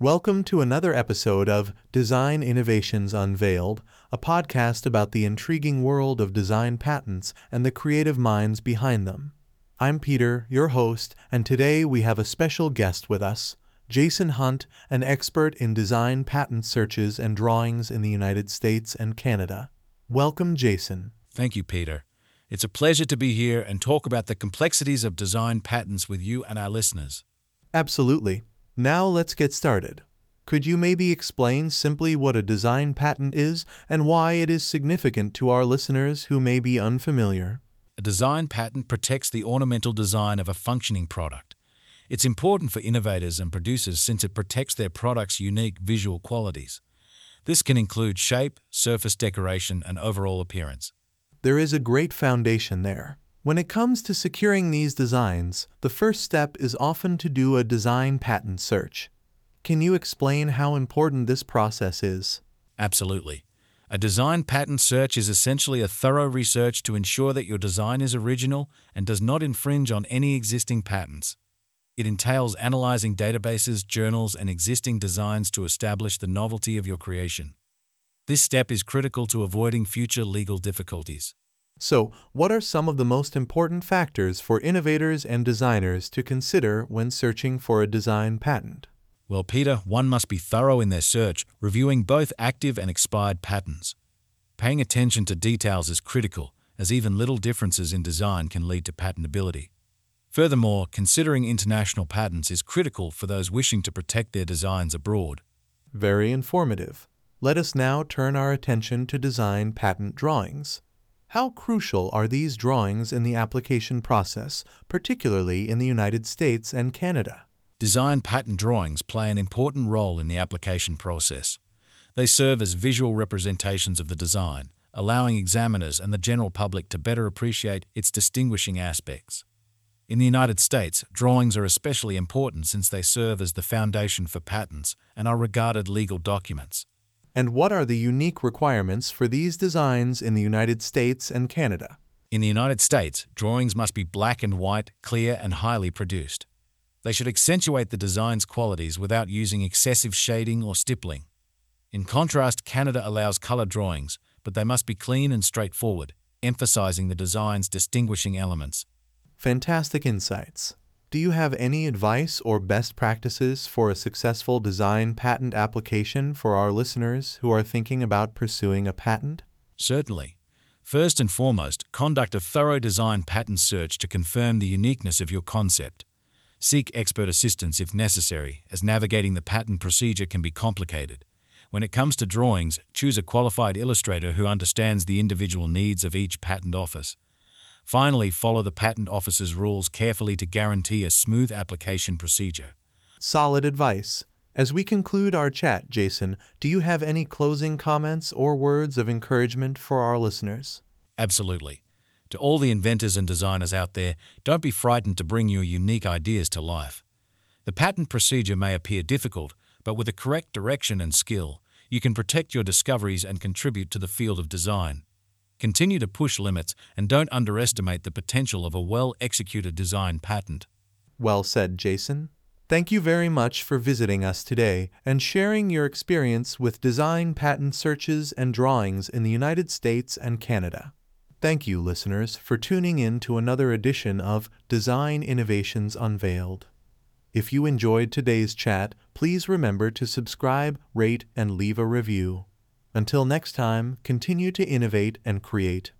Welcome to another episode of Design Innovations Unveiled, a podcast about the intriguing world of design patents and the creative minds behind them. I'm Peter, your host, and today we have a special guest with us, Jason Hunt, an expert in design patent searches and drawings in the United States and Canada. Welcome, Jason. Thank you, Peter. It's a pleasure to be here and talk about the complexities of design patents with you and our listeners. Absolutely. Now let's get started. Could you maybe explain simply what a design patent is and why it is significant to our listeners who may be unfamiliar? A design patent protects the ornamental design of a functioning product. It's important for innovators and producers since it protects their product's unique visual qualities. This can include shape, surface decoration, and overall appearance. There is a great foundation there. When it comes to securing these designs, the first step is often to do a design patent search. Can you explain how important this process is? Absolutely. A design patent search is essentially a thorough research to ensure that your design is original and does not infringe on any existing patents. It entails analyzing databases, journals, and existing designs to establish the novelty of your creation. This step is critical to avoiding future legal difficulties. So, what are some of the most important factors for innovators and designers to consider when searching for a design patent? Well, Peter, one must be thorough in their search, reviewing both active and expired patents. Paying attention to details is critical, as even little differences in design can lead to patentability. Furthermore, considering international patents is critical for those wishing to protect their designs abroad. Very informative. Let us now turn our attention to design patent drawings. How crucial are these drawings in the application process, particularly in the United States and Canada? Design patent drawings play an important role in the application process. They serve as visual representations of the design, allowing examiners and the general public to better appreciate its distinguishing aspects. In the United States, drawings are especially important since they serve as the foundation for patents and are regarded legal documents. And what are the unique requirements for these designs in the United States and Canada? In the United States, drawings must be black and white, clear, and highly produced. They should accentuate the design's qualities without using excessive shading or stippling. In contrast, Canada allows color drawings, but they must be clean and straightforward, emphasizing the design's distinguishing elements. Fantastic insights. Do you have any advice or best practices for a successful design patent application for our listeners who are thinking about pursuing a patent? Certainly. First and foremost, conduct a thorough design patent search to confirm the uniqueness of your concept. Seek expert assistance if necessary, as navigating the patent procedure can be complicated. When it comes to drawings, choose a qualified illustrator who understands the individual needs of each patent office. Finally, follow the patent office's rules carefully to guarantee a smooth application procedure. Solid advice. As we conclude our chat, Jason, do you have any closing comments or words of encouragement for our listeners? Absolutely. To all the inventors and designers out there, don't be frightened to bring your unique ideas to life. The patent procedure may appear difficult, but with the correct direction and skill, you can protect your discoveries and contribute to the field of design. Continue to push limits and don't underestimate the potential of a well executed design patent. Well said, Jason. Thank you very much for visiting us today and sharing your experience with design patent searches and drawings in the United States and Canada. Thank you, listeners, for tuning in to another edition of Design Innovations Unveiled. If you enjoyed today's chat, please remember to subscribe, rate, and leave a review. Until next time, continue to innovate and create.